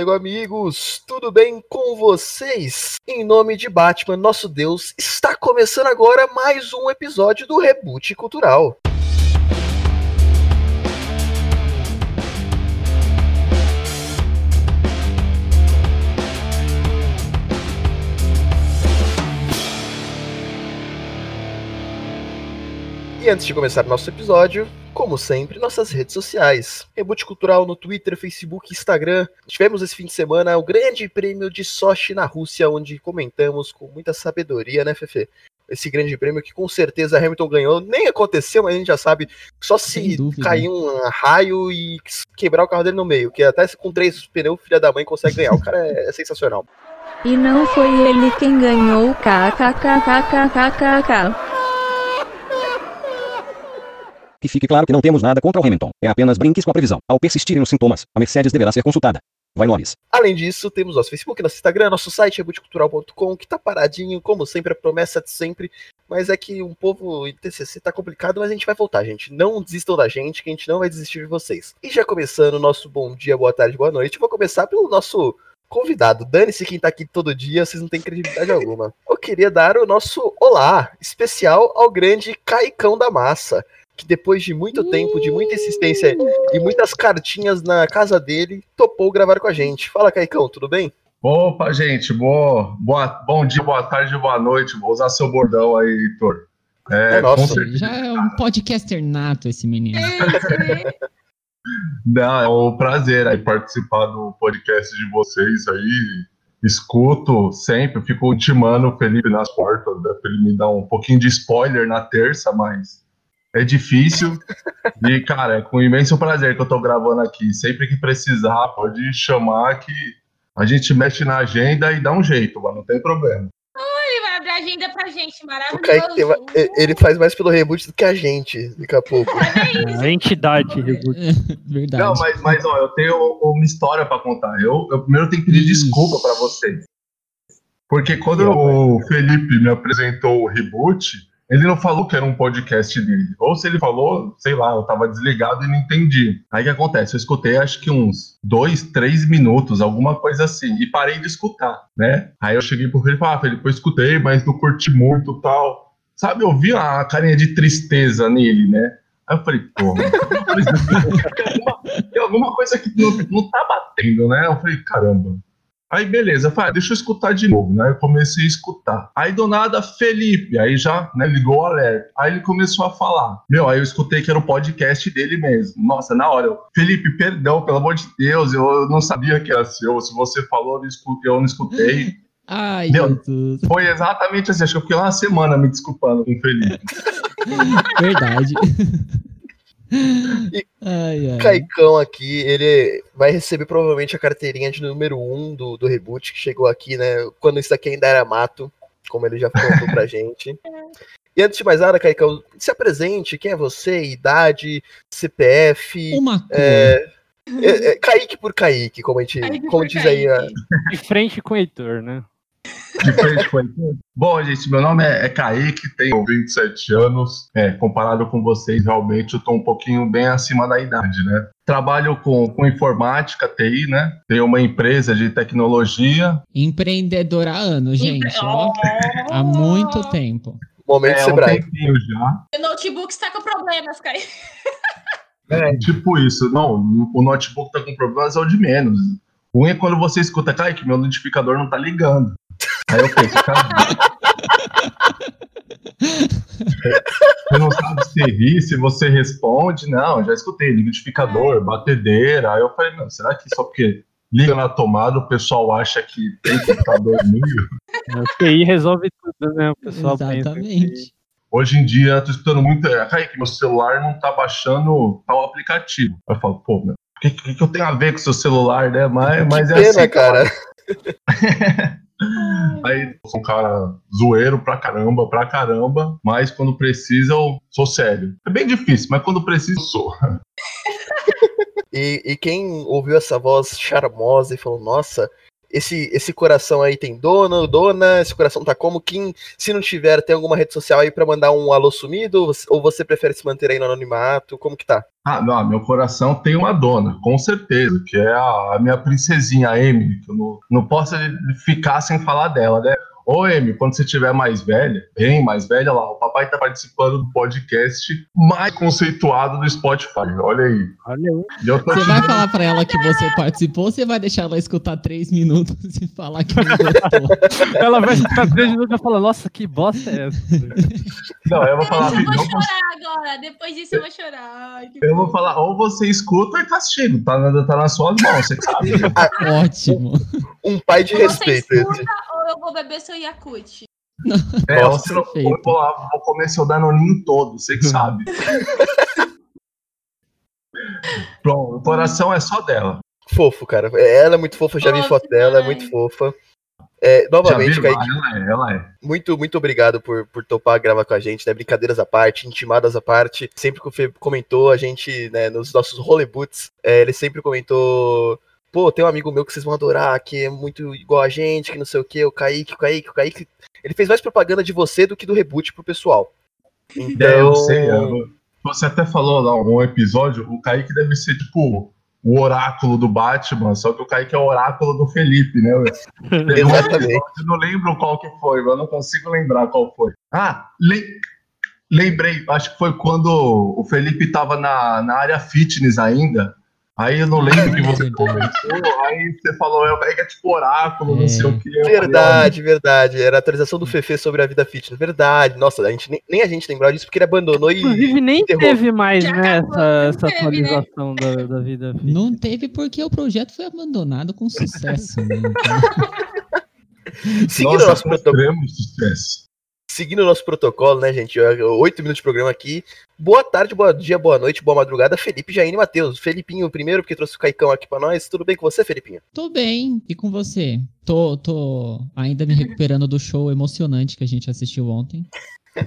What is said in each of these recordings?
Lego amigos, tudo bem com vocês? Em nome de Batman, nosso Deus, está começando agora mais um episódio do Reboot Cultural. E antes de começar nosso episódio, como sempre, nossas redes sociais. Reboot Cultural no Twitter, Facebook, Instagram. Tivemos esse fim de semana o grande prêmio de Sochi na Rússia, onde comentamos com muita sabedoria, né, Fefe? Esse grande prêmio que com certeza Hamilton ganhou. Nem aconteceu, mas a gente já sabe. Só se cair um raio e quebrar o carro dele no meio. Que até com três pneus, filha da mãe consegue ganhar. O cara é, é sensacional. E não foi ele quem ganhou, kkkkkkk. Que fique claro que não temos nada contra o Hamilton. É apenas brinques com a previsão. Ao persistirem os sintomas, a Mercedes deverá ser consultada. Vai, Loris. Além disso, temos nosso Facebook, nosso Instagram, nosso site rebutcultural.com, que tá paradinho, como sempre, a promessa de sempre. Mas é que um povo em TCC tá complicado, mas a gente vai voltar, gente. Não desistam da gente, que a gente não vai desistir de vocês. E já começando o nosso bom dia, boa tarde, boa noite, vou começar pelo nosso convidado. Dane-se quem tá aqui todo dia, vocês não têm credibilidade alguma. Eu queria dar o nosso olá especial ao grande Caicão da Massa que depois de muito tempo, de muita insistência e muitas cartinhas na casa dele, topou gravar com a gente. Fala, Caicão, tudo bem? Opa, gente, boa, boa, bom dia, boa tarde, boa noite. Vou usar seu bordão aí, Heitor. É, é nossa. Já é um podcaster nato esse menino. Não, é um prazer aí participar do podcast de vocês aí. Escuto sempre, fico intimando o Felipe nas portas, né, pra ele me dar um pouquinho de spoiler na terça, mas é difícil. e, cara, é com imenso prazer que eu tô gravando aqui. Sempre que precisar, pode chamar que a gente mexe na agenda e dá um jeito, mano. Não tem problema. Ele vai abrir a agenda pra gente, maravilhoso. Ele faz mais pelo reboot do que a gente, daqui a pouco. a entidade reboot. Verdade. Não, mas, mas ó, eu tenho uma história pra contar. Eu, eu primeiro tenho que pedir Isso. desculpa pra vocês. Porque quando o Felipe me apresentou o reboot, ele não falou que era um podcast dele. Ou se ele falou, sei lá, eu tava desligado e não entendi. Aí o que acontece? Eu escutei acho que uns dois, três minutos, alguma coisa assim, e parei de escutar, né? Aí eu cheguei pro Felipe e ah, Felipe, eu escutei, mas não curti muito tal. Sabe, eu vi a carinha de tristeza nele, né? Aí eu falei, pô, tem alguma coisa que não, não tá batendo, né? Eu falei, caramba. Aí beleza, falei, ah, deixa eu escutar de novo, né? Eu comecei a escutar. Aí do nada, Felipe, aí já né, ligou o alerta. Aí ele começou a falar. Meu, aí eu escutei que era o podcast dele mesmo. Nossa, na hora, eu, Felipe, perdão, pelo amor de Deus, eu não sabia que era seu. Se você falou, eu não escutei. Ai, Meu. Foi exatamente assim. Acho que eu fiquei uma semana me desculpando com o Felipe. Verdade. E ai, ai. Caicão aqui, ele vai receber provavelmente a carteirinha de número 1 um do, do reboot, que chegou aqui, né? Quando isso daqui ainda era mato, como ele já contou pra gente. E antes de mais nada, Caicão, se apresente, quem é você, idade, CPF. Uma é, é, é, Kaique por Kaique, como, a gente, como diz aí. A... De frente com o Heitor, né? Bom, gente, meu nome é, é Kaique, tenho 27 anos. É, comparado com vocês, realmente eu tô um pouquinho bem acima da idade, né? Trabalho com, com informática, TI, né? Tenho uma empresa de tecnologia. Empreendedora há anos, gente. Empre... Ó, há muito tempo. Momento é, Sebrae. Um tempinho já. O notebook está com problemas, Kaique. É, tipo isso. Não, o notebook tá com problemas é o de menos. O ruim é quando você escuta, Kaique, meu notificador não tá ligando. Aí eu cara. Você não sabe se rir, se você responde. Não, já escutei, liquidificador, batedeira. Aí eu falei, não, será que só porque liga na tomada o pessoal acha que tem computador meio? O TI resolve tudo, né? O pessoal Exatamente. Hoje em dia, eu tô escutando muito, é, que meu celular não tá baixando tal aplicativo. Eu falo, pô, meu, o que, que, que, eu tenho a ver com o seu celular, né? Mas, mas é pena, assim, cara. Aí sou um cara zoeiro pra caramba, pra caramba, mas quando precisa eu sou sério. É bem difícil, mas quando precisa eu sou. e, e quem ouviu essa voz charmosa e falou, nossa, esse, esse coração aí tem dono, dona, esse coração tá como? Quem, se não tiver, tem alguma rede social aí pra mandar um alô sumido? Ou você prefere se manter aí no anonimato? Como que tá? Ah, não, meu coração tem uma dona, com certeza, que é a, a minha princesinha, a Emily, que eu não, não posso ficar sem falar dela, né? Ô, Amy, quando você tiver mais velha, bem mais velha lá, o papai tá participando do podcast mais conceituado do Spotify. Olha aí. Olha aí. E Você te- vai falar pra ela que você participou ou você vai deixar ela escutar três minutos e falar que não gostou? Ela vai ficar três minutos e falar, nossa, que bosta é essa? Não, eu vou falar, eu vou não, chorar agora. Depois disso eu vou chorar. Eu vou falar, ou você escuta ou é castigo. Tá, na- tá nas suas mãos, você sabe. Ótimo. Um pai de Ou respeito. esse. escuta ou eu vou beber seu Yakut? É, Nossa, você não perfeito. vou, comer seu danoninho todo, você que sabe. Pronto, o coração é só dela. Fofo, cara. Ela é muito fofa, já vi foto dela, é muito fofa. É, novamente, viu? Kaique, Ela é, ela é. muito, muito obrigado por, por topar gravar com a gente, né? Brincadeiras à parte, intimadas à parte. Sempre que o Fê comentou, a gente, né, nos nossos roleboots, é, ele sempre comentou. Pô, tem um amigo meu que vocês vão adorar, que é muito igual a gente, que não sei o que, o Kaique, o Kaique, o Kaique. Ele fez mais propaganda de você do que do reboot pro pessoal. Então, É, eu sei. eu- você até falou lá um episódio, o Kaique deve ser tipo o oráculo do Batman, só que o Kaique é o oráculo do Felipe, né? Um Exatamente. Eu não lembro qual que foi, eu não consigo lembrar qual foi. Ah, le- lembrei, acho que foi quando o Felipe tava na, na área fitness ainda. Aí eu não lembro que você comentou, aí você falou, é o Kaique é tipo oráculo, não sei o que. Verdade, verdade. Era a atualização do Fefe sobre a vida fitness. Verdade. Nossa, a gente nem, nem a gente lembrava disso porque ele abandonou e. Inclusive, nem enterrou. teve mais, Já né, acabou, essa, essa teve, né? atualização da, da vida. Não teve porque o projeto foi abandonado com sucesso. Né? Então, Seguindo Nossa, nosso protocolo. sucesso. Seguindo o nosso protocolo, né, gente? Oito minutos de programa aqui. Boa tarde, boa dia, boa noite, boa madrugada, Felipe, Jaine e Matheus. Felipinho primeiro, porque trouxe o Caicão aqui pra nós. Tudo bem com você, Felipinho? Tô bem. E com você? Tô, tô ainda me recuperando do show emocionante que a gente assistiu ontem.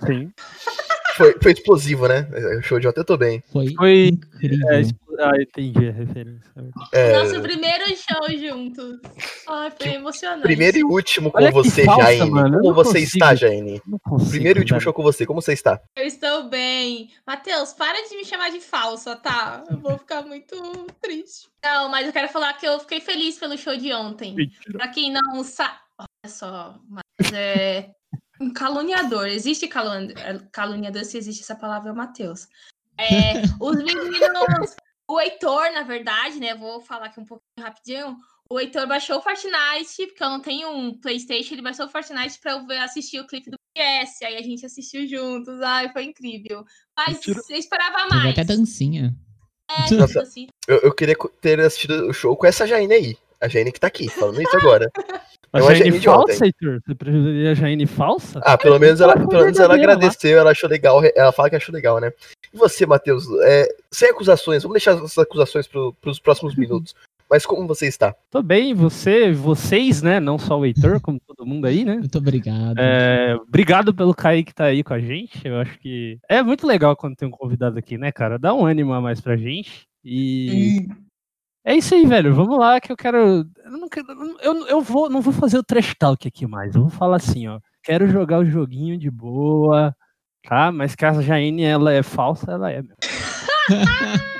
Sim. Foi, foi explosivo, né? O show de ontem eu tô bem. Foi, Foi- incrível. É, ah, entendi a referência. É, Nosso primeiro show juntos. Ai, foi emocionante. primeiro e último com Olha você, falsa, Jaine. mano, Como você consigo. está, Jaine? Consigo, Primeiro e último show com você, como você está? Eu estou bem. Matheus, para de me chamar de falsa, tá? Eu vou ficar muito triste. Não, mas eu quero falar que eu fiquei feliz pelo show de ontem. Mentira. Pra quem não sabe. Olha só, mas é. Um caluniador. Existe calun... caluniador, se existe essa palavra, é o Matheus. É, os meninos. O Heitor, na verdade, né? Vou falar aqui um pouquinho rapidinho. O Heitor baixou o Fortnite, porque eu não tenho um PlayStation, ele baixou o Fortnite pra eu ver, assistir o clipe do PS. Aí a gente assistiu juntos. Ai, foi incrível. Mas eu esperava Teve mais. até dancinha. É, Nossa. assim. Eu, eu queria ter assistido o show com essa Jaine aí. A Jaine que tá aqui, falando isso agora. A Jaine Jaine de falsa. Heitor? Você preferia a Jaine falsa? Ah, pelo menos ela, pelo menos ela agradeceu, ela achou legal, ela fala que achou legal, né? E você, Matheus, é, sem acusações, vamos deixar essas acusações pro, pros próximos minutos. Mas como você está? Tô bem, você, vocês, né? Não só o Heitor, como todo mundo aí, né? Muito obrigado. É, obrigado pelo Kaique que tá aí com a gente. Eu acho que é muito legal quando tem um convidado aqui, né, cara? Dá um ânimo a mais pra gente. E é isso aí, velho. Vamos lá que eu quero. Eu, não quero, eu, eu vou, não vou fazer o trash talk aqui mais. Eu vou falar assim, ó. Quero jogar o joguinho de boa, tá? Mas que a Jaine ela é falsa, ela é.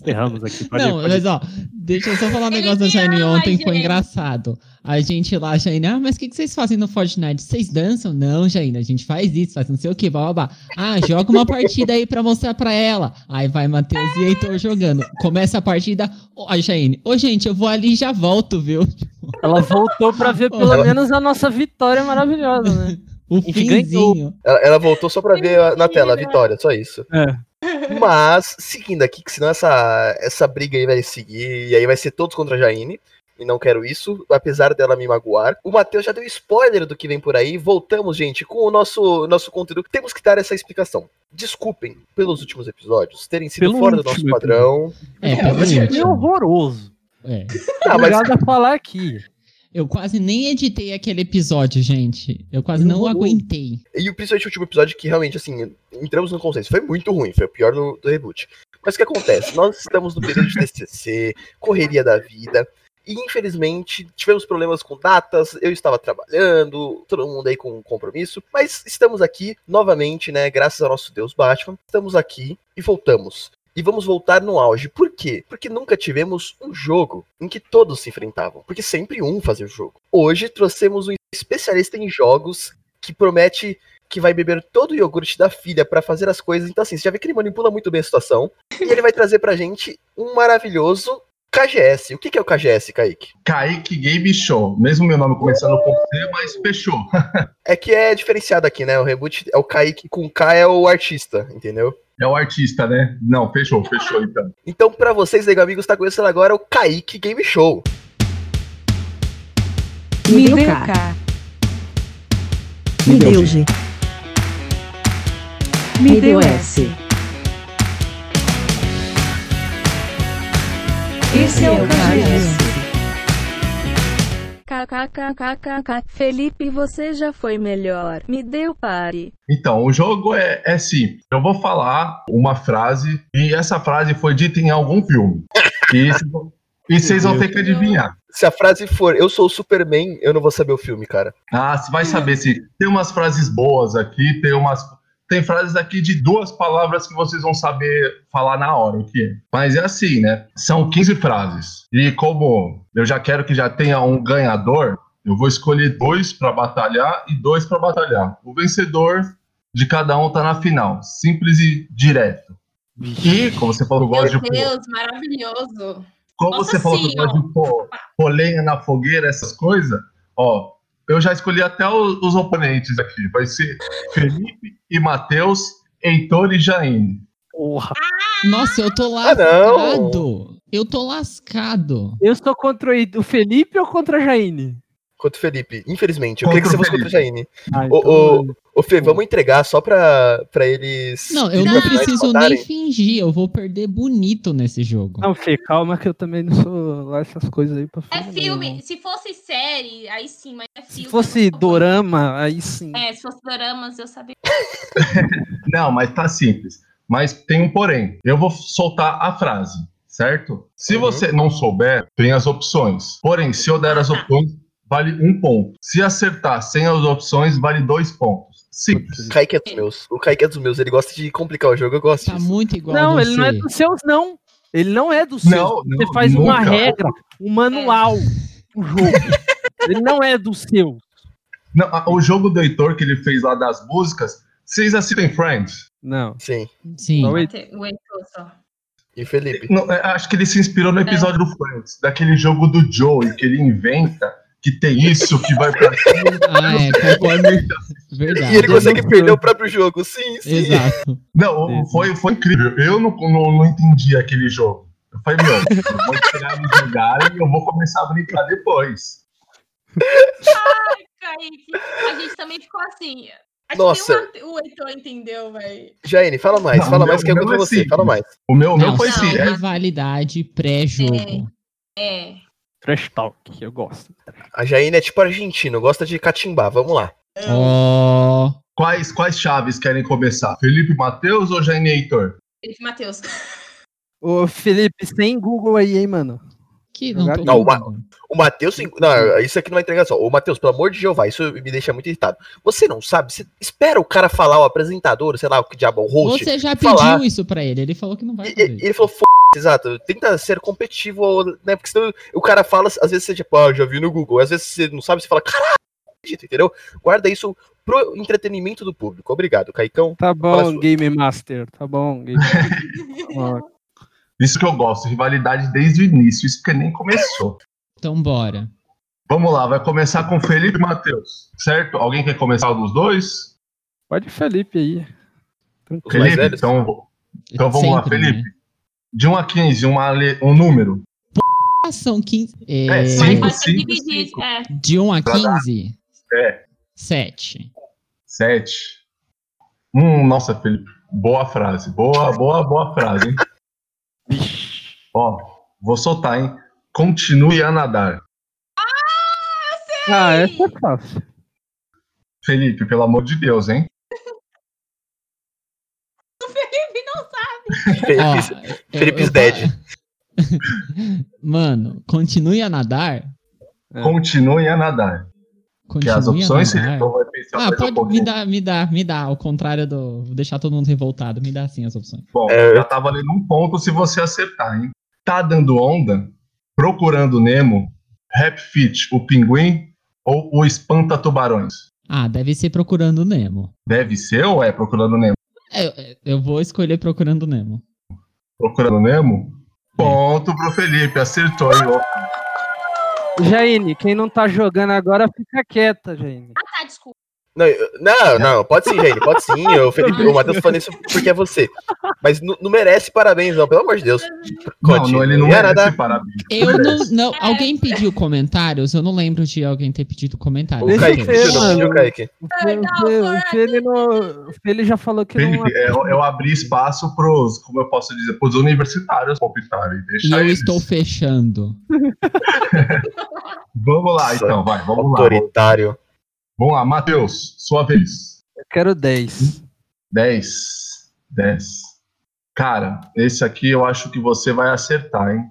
Encerramos aqui. Pode, Não, pode. mas ó, deixa eu só falar um negócio da Shine ama, ontem, foi gente. engraçado. A gente lá, Shine, ah, mas o que, que vocês fazem no Fortnite? Vocês dançam? Não, Shine, a gente faz isso, faz não sei o que, babá. Ah, joga uma partida aí pra mostrar pra ela. Aí vai Matheus e Heitor jogando. Começa a partida, ó, a Shine, ô gente, eu vou ali e já volto, viu? Ela voltou pra ver pelo Ela- menos a nossa vitória maravilhosa, né? O finzinho. Ela, ela voltou só pra ver na tela a vitória, só isso. É. Mas, seguindo aqui, que senão essa, essa briga aí vai seguir, e aí vai ser todos contra a Jaine. E não quero isso, apesar dela me magoar. O Matheus já deu spoiler do que vem por aí. Voltamos, gente, com o nosso, nosso conteúdo. Temos que dar essa explicação. Desculpem pelos últimos episódios terem sido Pelo fora do nosso padrão. É, É último. horroroso. É. Ah, mas Obrigado a falar aqui. Eu quase nem editei aquele episódio, gente. Eu quase não Uhum. aguentei. E o principalmente o último episódio que realmente, assim, entramos no consenso. Foi muito ruim, foi o pior do, do reboot. Mas o que acontece? Nós estamos no período de TCC, correria da vida. E infelizmente tivemos problemas com datas, eu estava trabalhando, todo mundo aí com um compromisso, mas estamos aqui novamente, né? Graças ao nosso Deus Batman, estamos aqui e voltamos. E vamos voltar no auge. Por quê? Porque nunca tivemos um jogo em que todos se enfrentavam. Porque sempre um fazia o jogo. Hoje trouxemos um especialista em jogos que promete que vai beber todo o iogurte da filha para fazer as coisas. Então, assim, você já vê que ele manipula muito bem a situação. E ele vai trazer pra gente um maravilhoso KGS. O que é o KGS, Kaique? Kaique Game Show. Mesmo meu nome começando com C, mas fechou. É que é diferenciado aqui, né? O reboot é o Kaique com K é o artista, entendeu? É o artista, né? Não, fechou, fechou então. Então, pra vocês, legal amigos, tá começando agora o Kaique Game Show. Me deu K. Me deu G. Me deu S. Esse é o KGS. KKKKKK. Felipe, você já foi melhor. Me deu pare. Então, o jogo é, é simples. Eu vou falar uma frase e essa frase foi dita em algum filme. E, e vocês vão ter que adivinhar. Se a frase for eu sou o Superman, eu não vou saber o filme, cara. Ah, você vai saber se tem umas frases boas aqui, tem umas tem frases aqui de duas palavras que vocês vão saber falar na hora o que é. Mas é assim, né? São 15 frases. E como eu já quero que já tenha um ganhador, eu vou escolher dois para batalhar e dois para batalhar. O vencedor de cada um tá na final. Simples e direto. E, como você falou, eu Meu gosto de pôr, Deus, maravilhoso. como Nossa, você falou sim, eu gosto de pôr, pôr lenha na fogueira, essas coisas, ó, eu já escolhi até os, os oponentes aqui. Vai ser Felipe e Matheus, Heitor e Jaine. Porra. Nossa, eu tô Ah, não. lascado. Eu tô lascado. Eu estou contra o Felipe ou contra a Jaine? Contra o Felipe. Infelizmente. Eu Contra queria que você o fosse contra o Felipe. Jaine. Ah, então- ô, ô, Fê, vamos entregar só pra, pra eles. Não, eu não preciso nem fingir. Eu vou perder bonito nesse jogo. Não, Fê, calma que eu também não sou lá essas coisas aí pra É falar, filme. não. Se fosse série, aí sim, mas é filme. Se fosse dorama, aí sim. É, se fosse doramas, eu sabia. Não, mas tá simples. Mas tem um porém. Eu vou soltar a frase, certo? Se Uhum. você não souber, tem as opções. Porém, se eu der as opções, vale um ponto. Se acertar sem as opções, vale dois pontos. Simples. O Kaique é dos meus. O Kaique é dos meus. Ele gosta de complicar o jogo. Eu gosto Tá disso. muito igual Não, ele não é dos seus, não. Ele não é dos Não, seus. não, Você faz uma nunca. regra, um manual, um jogo. ele não é do seu. Não, o jogo do Heitor que ele fez lá das músicas, vocês assistem Friends? Não. Sim. Sim. O Heitor só. E Felipe. Não, é, acho que ele se inspirou no episódio do Friends, daquele jogo do Joey, que ele inventa que tem isso, que vai pra cima. Ah, é, concordo. Verdade. E ele consegue não perder o próprio jogo. Sim, sim. Exato. Não, foi, foi incrível. Eu não, não, não entendi aquele jogo. Eu falei, meu, eu vou esperar eles jogarem e eu vou começar a brincar depois. Kaique, a gente também ficou assim. Acho Nossa. que o, Heitor entendeu, velho. Jaine, fala mais. Não, fala o mais meu- que é meu contra é você. simples. Fala mais. O meu, o meu Não, foi assim. é- rivalidade pré-jogo. É. Trash talk, eu gosto. A Jaine é tipo argentino. Gosta de catimbar. Vamos lá. Quais, quais chaves querem começar? Felipe Matheus ou Jaine Heitor? Felipe Matheus. Ô, Felipe, sem Google aí, hein, mano. Que não tô Não, lembrando. O Matheus. Não, isso aqui não vai entregar só. Ô, Matheus, pelo amor de Jeová, isso me deixa muito irritado. Você não sabe? Você espera o cara falar, o apresentador, sei lá, o que diabo, o host. Você já falar. pediu isso pra ele. Ele falou que não vai fazer. e- Ele falou, exato, tenta ser competitivo, né? Porque senão o cara fala, às vezes você, tipo, ah, já vi no Google, às vezes você não sabe, você fala, caralho, acredito", entendeu? Guarda isso pro entretenimento do público. Obrigado, Caicão. Tá bom. Game Master. Tá bom, Game Master. Isso que eu gosto, rivalidade desde o início, isso que nem começou. Então bora. Vamos lá, vai começar com Felipe e Matheus, certo? Alguém quer começar dos dois? Pode Felipe aí. Mais Felipe? Então, então vamos lá, Sempre, Felipe. né? De 1 a 15, uma um número. Ah, São 15. É, É, Mas Cinco, cinco, dividir. cinco. É. de 1 a 15? É. 7. 7. Hum, nossa, Felipe. Boa frase. Boa, boa, boa frase, hein? Ó, vou soltar, hein? Continue a nadar. Ah, essa é fácil. Felipe, pelo amor de Deus, hein? O Felipe não sabe. Felipe, Ó, eu- Felipe's dead. Mano, continue a nadar. É. Continue a nadar. Porque Continue as opções, pensar Ah, um pode me dar, me dá, me dá. Ao contrário do. Vou deixar todo mundo revoltado. Me dá assim as opções. Bom, É, já tá valendo um ponto se você acertar, hein? Tá dando onda? Procurando Nemo? Rap Fit, o Pinguim ou o Espanta Tubarões? Ah, deve ser Procurando Nemo. Deve ser ou é Procurando Nemo? É, eu- eu vou escolher Procurando Nemo. Procurando Nemo? Ponto pro Felipe, acertou, hein? Ó, Jaine, quem não tá jogando agora fica quieta, Jaine. Ah, tá, desculpa. Não, eu- não, não, pode sim, gente, pode sim. O Felipe, o Matheus falando isso porque é você. Mas não, merece parabéns, não, pelo amor de Deus. Não, não, ele não a merece nadar. parabéns. Eu não, não. Alguém pediu comentários? Eu não lembro de alguém ter pedido comentários. O Deixa Kaique eu pediu, Kaique. O Fe- o Fe- o Fe, ele não- o Fe, ele já falou que não. Felipe, eu, eu abri espaço pros, como eu posso dizer, pros universitários palpitarem. E Deixa eu eles. estou fechando. Vamos lá, então, vai, vamos lá. Autoritário. Vamos lá, Matheus, sua vez. Eu quero 10. 10. 10. Cara, esse aqui eu acho que você vai acertar, hein?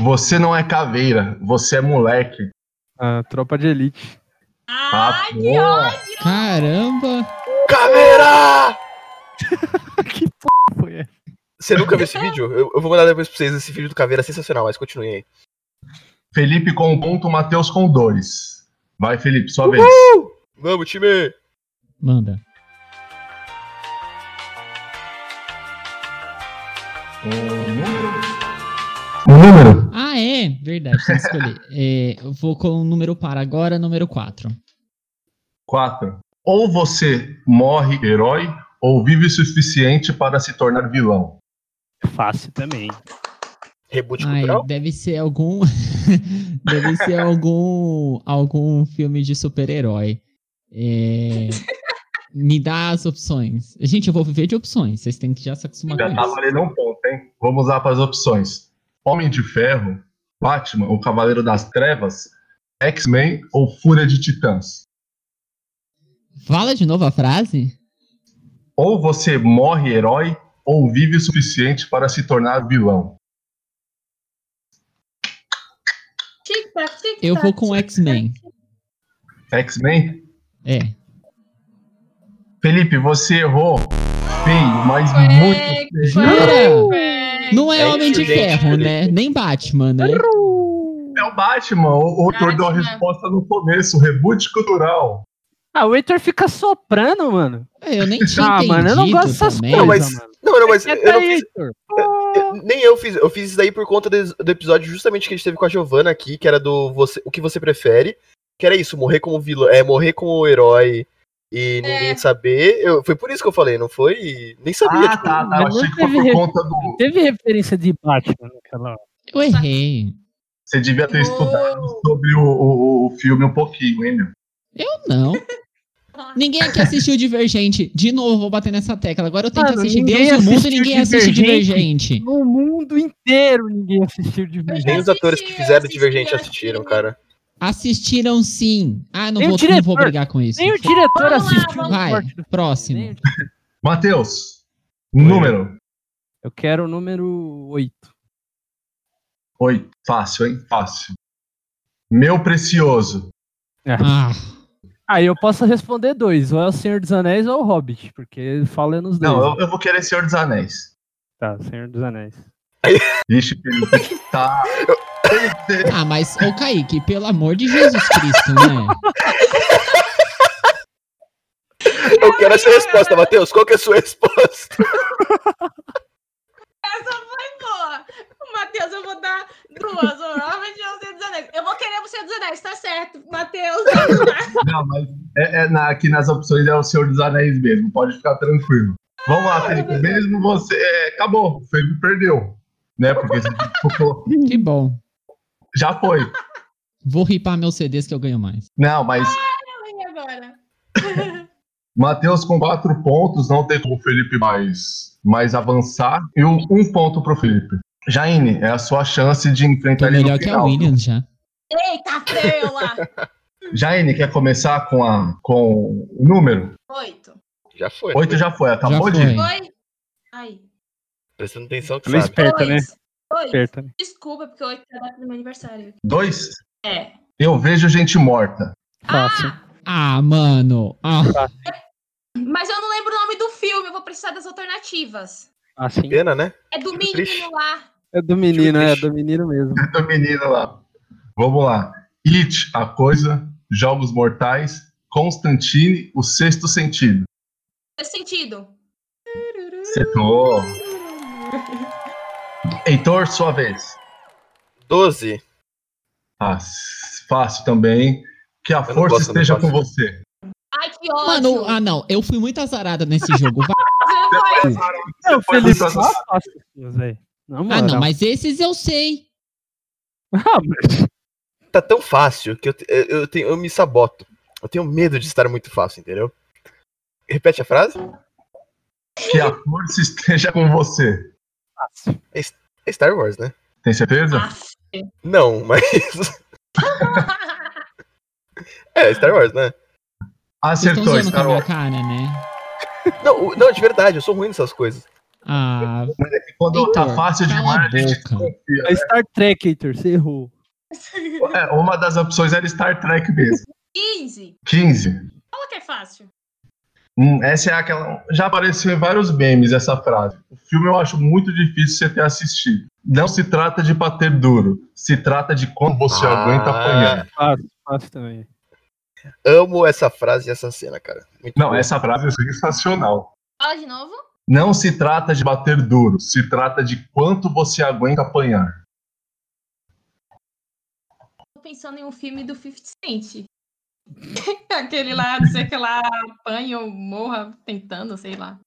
Você não é caveira, você é moleque. Ah, tropa de elite. Ah, Ai, que ódio. Caramba! Caveira! que porra foi essa? Você nunca viu esse vídeo? Eu, eu vou mandar depois pra vocês esse vídeo do Caveira é sensacional, mas continue aí. Felipe com um ponto, Matheus com dois. Vai, Felipe, sua vez. Vamos, time! Manda. O número. O número? Ah, é, verdade, tem que escolher. É, eu vou com o número para agora, número 4. 4. Ou você morre herói, ou vive o suficiente para se tornar vilão. Fácil também. Reboot Ai, cultural? deve ser algum. deve ser algum. algum filme de super-herói. É, Me dá as opções. Gente, eu vou viver de opções. Vocês têm que já se acostumar Já com tá isso. valendo um ponto, hein? Vamos lá para as opções: Homem de Ferro, Batman, o Cavaleiro das Trevas, X-Men ou Fúria de Titãs. Fala de novo a frase? Ou você morre herói, ou vive o suficiente para se tornar vilão. Eu vou com tic-tac. X-Men. X-Men? É. Felipe, você errou. Feio, mas Foi, muito feio. Jura? Não é É Homem de. Ferro, né? Nem Batman, né? É o Batman. O, o autor deu a resposta no começo. Reboot cultural. Ah, o Heitor fica soprando, mano. É, Eu nem tinha Ah, entendido mano, eu não gosto dessas. Não, coisas, mas- mano. Não, não, mas eu não aí, fiz. Eu- nem eu fiz. Eu fiz isso daí por conta des- do episódio justamente que a gente teve com a Giovanna aqui, que era do você, o que você prefere. Que era isso, morrer como vilão. É, morrer como herói e ninguém saber. Eu, foi por isso que eu falei, não foi? Nem sabia. Ah, tipo, tá, tá. Eu achei que foi teve por conta do. Teve referência de Batman naquela. Eu errei. Você devia ter Oh. estudado sobre o, o, o filme um pouquinho, hein, meu? Eu não. Ninguém aqui assistiu Divergente. De novo, vou bater nessa tecla. Agora eu tenho que Mano, assistir ninguém Deus e o mundo e assistiu ninguém assiste Divergente. Divergente. No mundo inteiro ninguém assistiu já Nem os atores que fizeram assisti, Divergente assistiram, assisti. cara. Assistiram sim. Ah, não vou, não vou diretor. brigar com isso. Nem o diretor assistiu Vai, próximo. Matheus, número Eu quero o número 8. 8. Fácil, hein? Fácil. Meu precioso. Ah, Aí eu posso responder dois, ou é o Senhor dos Anéis ou é o Hobbit, porque fala nos dois. Não, eu, eu vou querer Senhor dos Anéis. Tá, Senhor dos Anéis. Vixe, Felipe, tá. ah, mas, ô Kaique, pelo amor de Jesus Cristo, né? Eu quero essa resposta, Matheus. Qual que é a sua resposta? Essa foi boa. Eu vou dar duas. O Robert o Senhor dos Anéis. Eu vou querer o Senhor dos Anéis, tá certo. Matheus. Não, mas é, é na- aqui nas opções é o Senhor dos Anéis mesmo. Pode ficar tranquilo. Vamos lá, Felipe. Mesmo você. é, acabou. O Felipe perdeu. Né? Porque você Que bom. já foi. Vou ripar meus CDs que eu ganho mais. Não, mas E agora? Matheus com quatro pontos, não tem como o Felipe mais, mais avançar. E um, um ponto pro Felipe. Jaine, é a sua chance de enfrentar Tô ele no melhor que a final. Williams já. Eita, lá. Jaine, quer começar com, a, com o número? Oito. Já foi. Oito já foi, acabou Já de. foi. Foi? Ai. Prestando atenção que Ela é sabe. esperta, né? Dois. Certo. né? Desculpa, porque hoje é a data do meu aniversário. Dois. É. Eu vejo gente morta. Fácil. Ah, mano. Ah, Mas eu não lembro o nome do filme, eu vou precisar das alternativas. Assim. Pena, né? É do menino lá. É do menino, é do menino mesmo. do menino lá. Vamos lá. It, a coisa, Jogos Mortais, Constantine, o sexto sentido. Faz sentido. Acertou. Heitor, sua vez. 12. Ah, fácil também. Que a não força gosto, esteja com você. Ai, que ódio. mano, ah não, eu fui muito azarada nesse jogo. Vai- não foi Felipe, muito tá fácil, velho. Na Ah moral. não, mas esses eu sei. Ah, mas- Tá tão fácil que eu, eu, eu tenho, eu me saboto. Eu tenho medo de estar muito fácil, entendeu? Repete a frase? Que a força esteja com você. É Star Wars, né? Tem certeza? Não, mas. é, Star Wars, né? Acertou, Star Wars. cara, né? Não, não, de verdade, eu sou ruim nessas coisas. Ah, Quando tá Heitor, fácil cala demais, a a gente boca. confia. É Star Trek, Heitor, você errou. É, uma das opções era Star Trek mesmo. 15. 15. Fala que é fácil. Hum, essa é aquela. Já apareceu em vários memes essa frase. O filme eu acho muito difícil você ter assistido. Não se trata de bater duro, se trata de como você Ah. aguenta apanhar. Fácil, fácil também. Amo essa frase e essa cena, cara. Muito Não, boa. essa frase é sensacional. Fala de novo. Não se trata de bater duro, se trata de quanto você aguenta apanhar. Tô pensando em um filme do 50 Cent. Aquele lá, não sei que lá, apanha ou morra tentando, sei lá.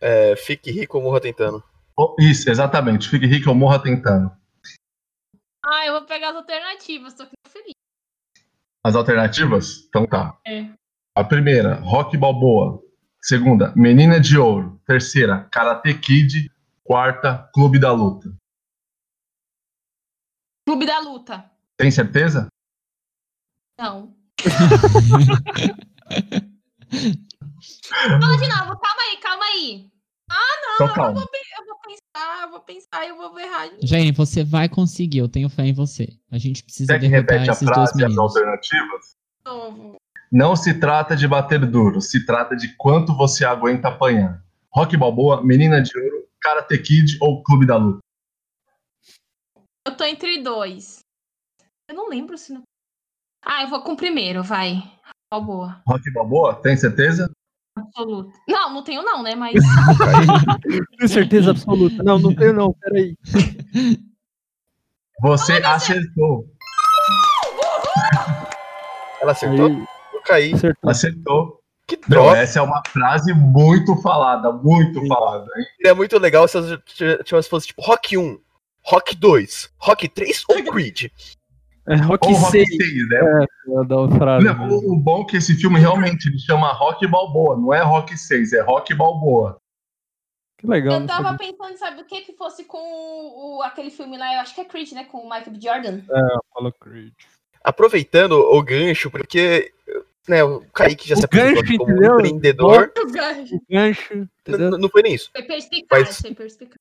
É, fique rico ou morra tentando. Oh, isso, exatamente. Fique rico ou morra tentando. Ah, eu vou pegar as alternativas, tô aqui feliz. As alternativas? Então tá. É. A primeira, Rock Balboa. Segunda, Menina de Ouro. Terceira, Karate Kid. Quarta, Clube da Luta. Clube da Luta. Tem certeza? Não. Fala de novo, calma aí, calma aí. Então Eu vou, eu vou pensar, eu vou pensar, eu vou errar. Jaine, você vai conseguir, eu tenho fé em você. A gente precisa Quer que derrotar a esses dois frase e as alternativas? de novo. Não se trata de bater duro, se trata de quanto você aguenta apanhar. Rock Balboa, Menina de Ouro, Karate Kid ou Clube da Luta? Eu tô entre dois. Eu não lembro se. Não... Ah, eu vou com o primeiro, vai. Ó, boa. Rock Balboa, tem certeza? Absoluto. Não, não tenho não, né? Mas. Tenho certeza absoluta. Não, não tenho não, peraí. Você acertou. Ela acertou? Aí, caí. acertou. Acertou. Que droga. essa é uma frase muito falada, muito Sim. falada. Hein? Seria muito legal se as tivesse fosse tipo Rock 1, Rock 2, Rock 3 ou Creed. É Rock Ou Rock 6. 6, né? Uma frase. Não, o, o bom é que esse filme realmente ele chama Rock Balboa, não é Rock 6, é Rock Balboa. Que legal. Eu não tava pensando, sabe o que? Que fosse com o, aquele filme lá, eu acho que é Creed, né? Com o Michael B. Jordan. Fala Creed. Aproveitando o gancho, porque né, o Kaique já O se apresentou gancho, como entendeu? empreendedor. O gancho. Gancho, N- entendeu? n- Não foi nem isso. Foi perspicaz, perspicaz.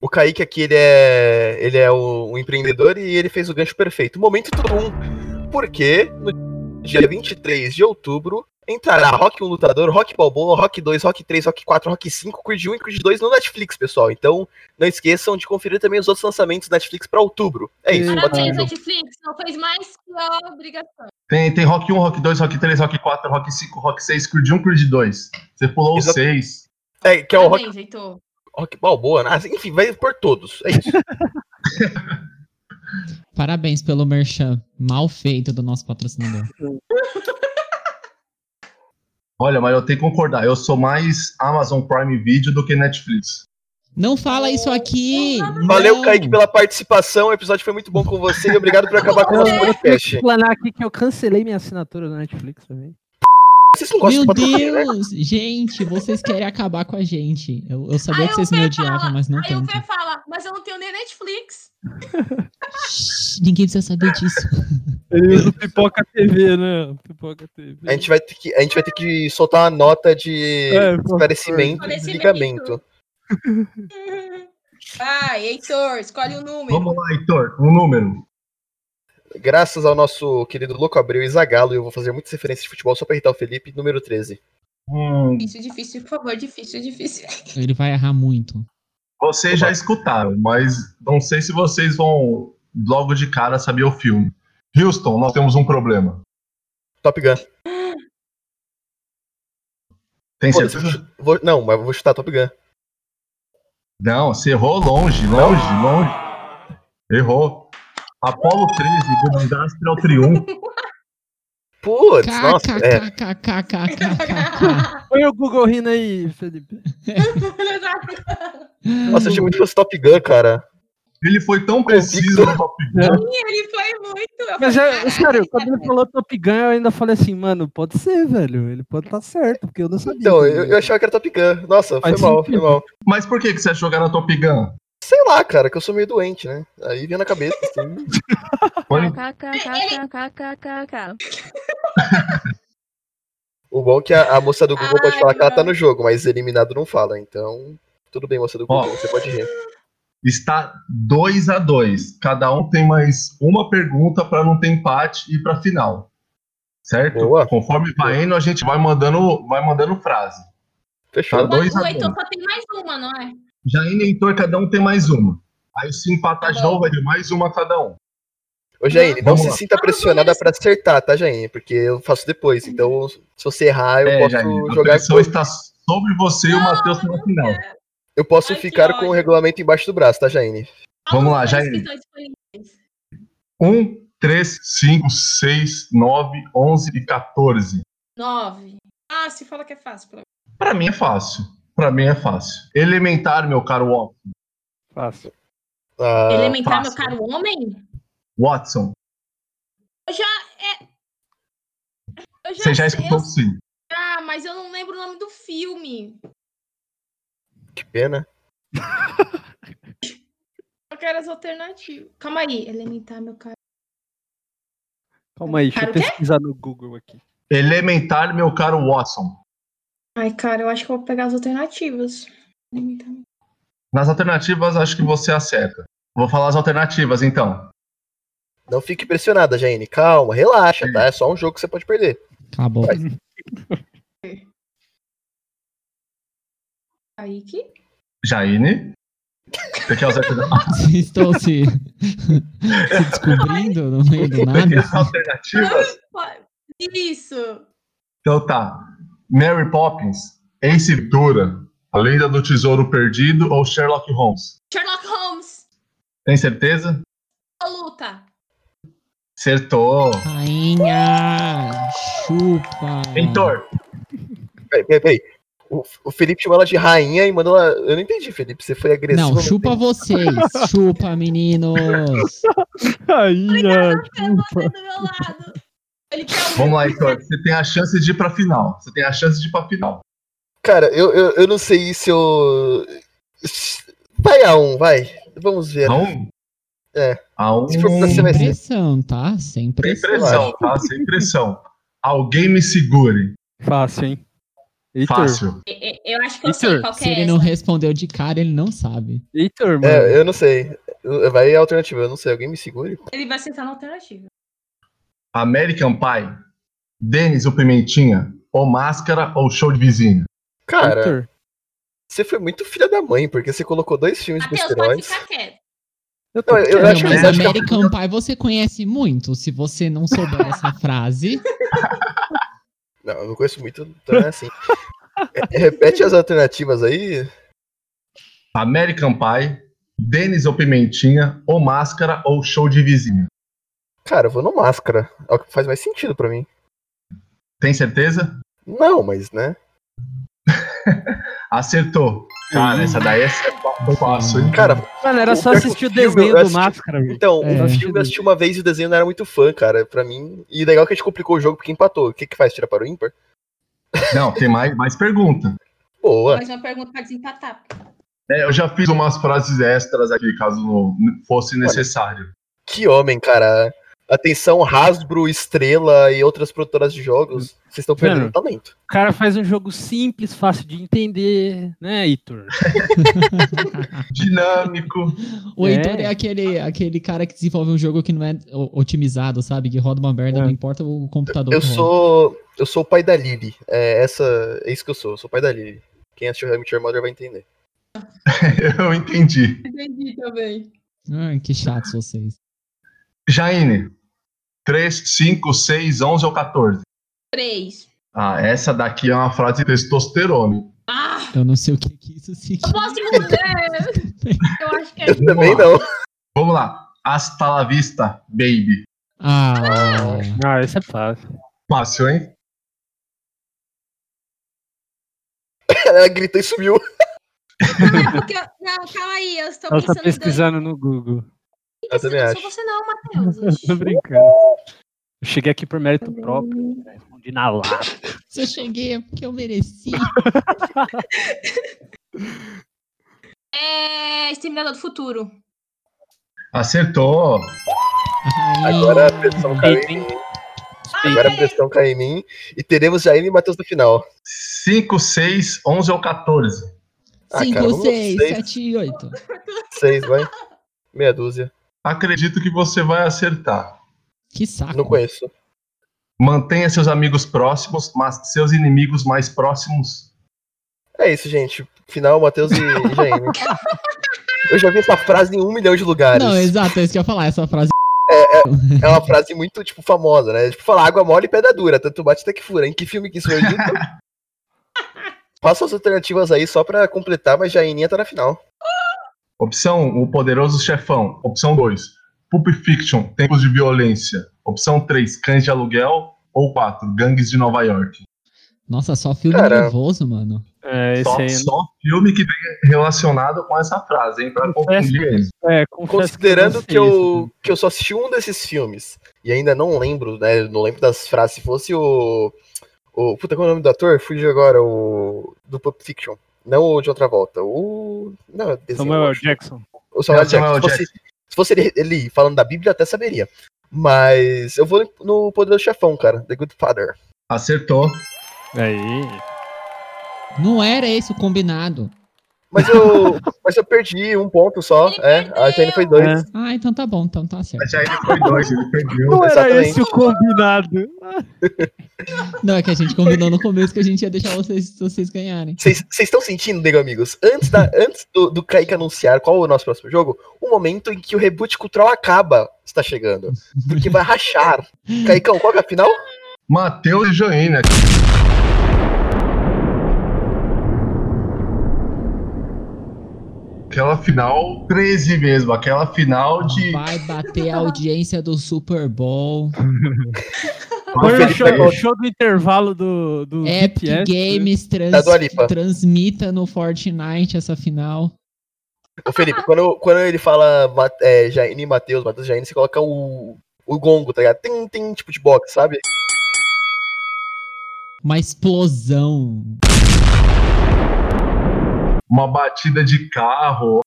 O Kaique aqui, ele é, ele é o, um empreendedor e ele fez o gancho perfeito. Momento tudo um. Porque no dia 23 de outubro entrará Rock 1 Lutador, Rock Balboa, Rock 2, Rock 3, Rock 4, Rock 5, Creed 1 e Creed 2 no Netflix, pessoal. Então, não esqueçam de conferir também os outros lançamentos da Netflix pra outubro. É isso, Parabéns. Netflix. Não fez mais que a obrigação. Tem, tem Rock 1, Rock 2, Rock 3, Rock 4, Rock 5, Rock 6, Creed 1, Creed 2. Você pulou o Exato. 6. É, que é o Rock, Parabéns, Heitor. Rock Balboa, né? enfim, vai por todos. É isso. Parabéns pelo merchan mal feito do nosso patrocinador. Olha, mas eu tenho que concordar, eu sou mais Amazon Prime Video do que Netflix. Não fala isso aqui! Valeu, não. Kaique, pela participação. O episódio foi muito bom com você e obrigado por acabar com o nosso podcast. explanar aqui que eu cancelei minha assinatura da Netflix também. Meu né? Deus! Gente, vocês querem acabar com a gente. Eu, eu sabia Aí que vocês o me odiavam, fala- mas não Aí o tanto. Fê fala, mas eu não tenho nem Netflix. Ninguém precisa saber disso. Ele usa Pipoca TV, né? Pipoca TV. A gente vai ter que, a gente vai ter que soltar uma nota de É, esclarecimento do Esclarecimento. ligamento. Vai, Heitor, escolhe um número. Vamos lá, Heitor, um número. Graças ao nosso querido Louco Abreu e Zagalo, eu vou fazer muitas referências de futebol só pra irritar o Felipe, número 13. Hum, Difícil, difícil, por favor, difícil, difícil. Ele vai errar muito. Vocês já escutaram, mas não sei se vocês vão logo de cara saber o filme. Houston, nós temos um problema. Top Gun. Tem Foda-se, certeza? vou- não, mas vou chutar Top Gun. Não, você errou longe, longe, longe. Errou. Apolo 13, do Mandastre ao Triunfo. Putz, nossa, é. Põe o Google rindo aí, Felipe. Nossa, eu achei muito que fosse Top Gun, cara. Ele foi tão preciso no Top Gun. Ele foi muito. eu Mas, é, "Caralho, sério, quando ele falou Top Gun, eu ainda falei assim, mano, pode ser, velho. Ele pode estar certo, porque eu não sabia. Então, eu, eu achava que era Top Gun. Nossa, foi Faz mal, foi mal. Mas por que, que você achou que era Top Gun? Sei lá, cara, que eu sou meio doente, né? Aí vinha na cabeça, assim. O bom é que a, a moça do Google pode Ai, falar que ela tá no jogo, mas eliminado não fala. Então, tudo bem, moça do Ó. Google, você pode rir. Está 2 a 2 Cada um tem mais uma pergunta para não ter empate e para final. Certo? Boa. Conforme vai indo, a gente vai mandando, vai mandando frase. Fechou. Tá dois a Heitor dois. só tem mais uma, não é? Jaine e Heitor, cada um tem mais uma. Aí se empatar de Tá novo, vai ter mais uma cada um. Ô, Jaine, não Vamos se lá. sinta pressionada pra acertar, tá, Jaine? Porque eu faço depois. Então, se você errar, eu é, posso Jaine, a jogar. pressão está sobre você e o Matheus na final. Eu posso Ai, ficar com o regulamento embaixo do braço, tá, Jaine? Vamos lá, disponíveis. 1, 3, 5, 6, 9, 11 e 14. Nove. Ah, se fala que é fácil. Pra mim é fácil. Pra mim é fácil. Elementar, meu caro Watson. Fácil. Ah, Elementar, meu fácil. caro homem? Watson, Eu já. É... Eu você já sei, escutou eu- sim. Ah, mas eu não lembro o nome do filme. que pena. Eu quero as alternativas. Calma aí. Elementar, meu caro. Calma aí, deixa eu pesquisar no Google aqui. Elementar, meu caro Watson. Ai, cara, eu acho que eu vou pegar as alternativas. Nas alternativas, acho que você acerta. Vou falar as alternativas, então. Não fique pressionada, Jaine. Calma, relaxa, tá? É só um jogo que você pode perder. Acabou. Kaique? Jaine. Você quer as alternativas? Estão se, se descobrindo no meio do Você quer nada? as alternativas? Isso. Então tá. Mary Poppins, Ace Ventura, A Lenda do Tesouro Perdido ou Sherlock Holmes? Sherlock Holmes. Tem certeza? Luta. Acertou. Rainha, chupa. Heitor, Peraí, peraí, peraí. O, o Felipe chamou ela de rainha e mandou ela. Eu não entendi, Felipe. Você foi agressivo. Não, chupa vocês. Chupa, meninos. Rainha, Você do meu lado. Ele quer o vamos lá, Heitor. Você tem a chance de ir pra final. Você tem a chance de ir pra final. Cara, eu, eu, eu não sei se eu. Vai a um, vai. Vamos ver. A um? É. A um. Se for pra ser Sem pressão, tá? Sem Sem pressão. pressão, tá? Sem pressão. Alguém me segure. Fácil, hein? Heitor, Fácil. Eu- Eu acho que eu sei Heitor, qual que Se é ele essa. não respondeu de cara, ele não sabe. Heitor, mano. É, eu não sei. Vai a alternativa, eu não sei. Alguém me segure? Ele vai sentar na alternativa. American Pie, Denis o Pimentinha, ou Máscara ou Show de Vizinho? Cara, Heitor. você foi muito filha da mãe, porque você colocou dois filmes ficar quieto. Eu tô Não, eu- acho mas eu acho que- American Pie você conhece muito. Se você não souber essa frase, Não, eu não conheço muito, então é assim. É, repete as alternativas aí. American Pie, Denis ou Pimentinha, ou Máscara ou Show de Vizinho? Cara, eu vou no máscara. É o que faz mais sentido pra mim. Tem certeza? Não, mas, né? Acertou. Cara, essa daí é fácil, hein? Cara, Mano, era só assistir o desenho eu do assisti- Máscara, velho. então, É. o filme eu assisti uma vez e o desenho não era muito fã, cara, pra mim. E legal que a gente complicou o jogo porque empatou. O que que faz? Tira para o ímpar? Não, tem mais, mais pergunta. Boa. Mais uma pergunta pra desempatar. É, eu já fiz umas frases extras aqui, caso não fosse necessário. Que homem, cara. Atenção, Hasbro, Estrela e outras produtoras de jogos. Vocês estão perdendo Mano. talento. O cara faz um jogo simples, fácil de entender, né, Heitor? Dinâmico. O É. Heitor é aquele, aquele cara que desenvolve um jogo que não é otimizado, sabe? Que roda uma merda, É. não importa o computador. Eu sou. Eu sou o pai da Lily. É, essa, é isso que eu sou. Eu sou o pai da Lily. Quem assistiu Met Your Mother vai entender. Eu entendi. Entendi também. Ai, que chatos vocês. Jaine. 3, 5, 6, 11 ou 14? Três. Ah, essa daqui é uma frase de testosterona. Ah, Eu não sei o que, que isso significa. eu posso responder. Eu acho que é Eu também não. Vamos lá. Hasta la vista, baby. Ah, Ah, esse é fácil. Fácil, hein? Ela gritou e sumiu. Não, é porque eu- não, calma aí, eu estou Ela tá pensando em dois. pesquisando no Google. Eu também Não acho. sou você não, Matheus. Tô brincando. Eu cheguei aqui por mérito próprio, né? respondi na lata. se eu cheguei é porque eu mereci. É Exterminador do Futuro. Acertou. Ai, Agora a pressão caiu em mim. Agora a pressão caiu em mim. E teremos Jaine e Matheus no final. 5, 6, 11 ou 14? Ah, cara, 5, vamos 6, seis. 7, 8. Seis, vai. Meia dúzia. Acredito que você vai acertar. Que saco. Não conheço. Mantenha seus amigos próximos, mas seus inimigos mais próximos. É isso, gente. Final, Matheus e e Jaine. Eu já vi essa frase em um milhão de lugares. Não, exato, é isso que eu ia falar. Essa frase. É uma frase muito, tipo, famosa, né? Tipo, falar água mole e pedra dura, tanto bate até que fura. Em que filme que isso foi dito? Passa as alternativas aí só pra completar, mas Jaininha tá na final. Opção 1, O Poderoso Chefão. Opção 2, Pulp Fiction, Tempos de Violência. Opção 3, Cães de Aluguel. Ou 4, Gangues de Nova York. Nossa, só filme Cara. nervoso, mano. É, esse Só, aí. só filme que tem relacionado com essa frase, hein? Pra confundir eles. É, Considerando que sei eu, isso. que eu só assisti um desses filmes e ainda não lembro, né? Não lembro das frases. Se fosse o. o puta, qual é o nome do ator? Fugiu agora, o. Do Pulp Fiction. Não o de outra volta. O. Não, desenho, eu Samuel acho. Jackson. O Samuel É, o Samuel Jackson. Se fosse, se fosse ele, ele falando da Bíblia, eu até saberia. Mas eu vou no Poderoso Chefão, cara. The Good Father. Acertou. Aí. Não era esse o combinado. Mas eu, mas eu perdi um ponto só. Ele É, a Jane foi dois. É. Ah, então tá bom, então tá certo. Já ele foi dois, ele perdeu. Não era Exatamente. esse o combinado. Não, é que a gente combinou no começo que a gente ia deixar vocês, vocês ganharem. Vocês estão sentindo, nego amigos? Antes, da, antes do, do Kaique anunciar qual é o nosso próximo jogo, o momento em que o reboot cultural acaba está chegando. Porque vai rachar. Caicão, qual que é a final? Matheus e Joinha. Aquela final 13 mesmo, aquela final de. Vai bater a audiência do Super Bowl. Foi o show, o show do intervalo do, do Epic BTS. Games trans- transmita no Fortnite essa final. Ô Felipe, quando, quando ele fala é, Jaine e Matheus, Matheus Jaine, você coloca o, o gongo, tá ligado? Tem, tem tipo de box, sabe? Uma explosão. Uma batida de carro.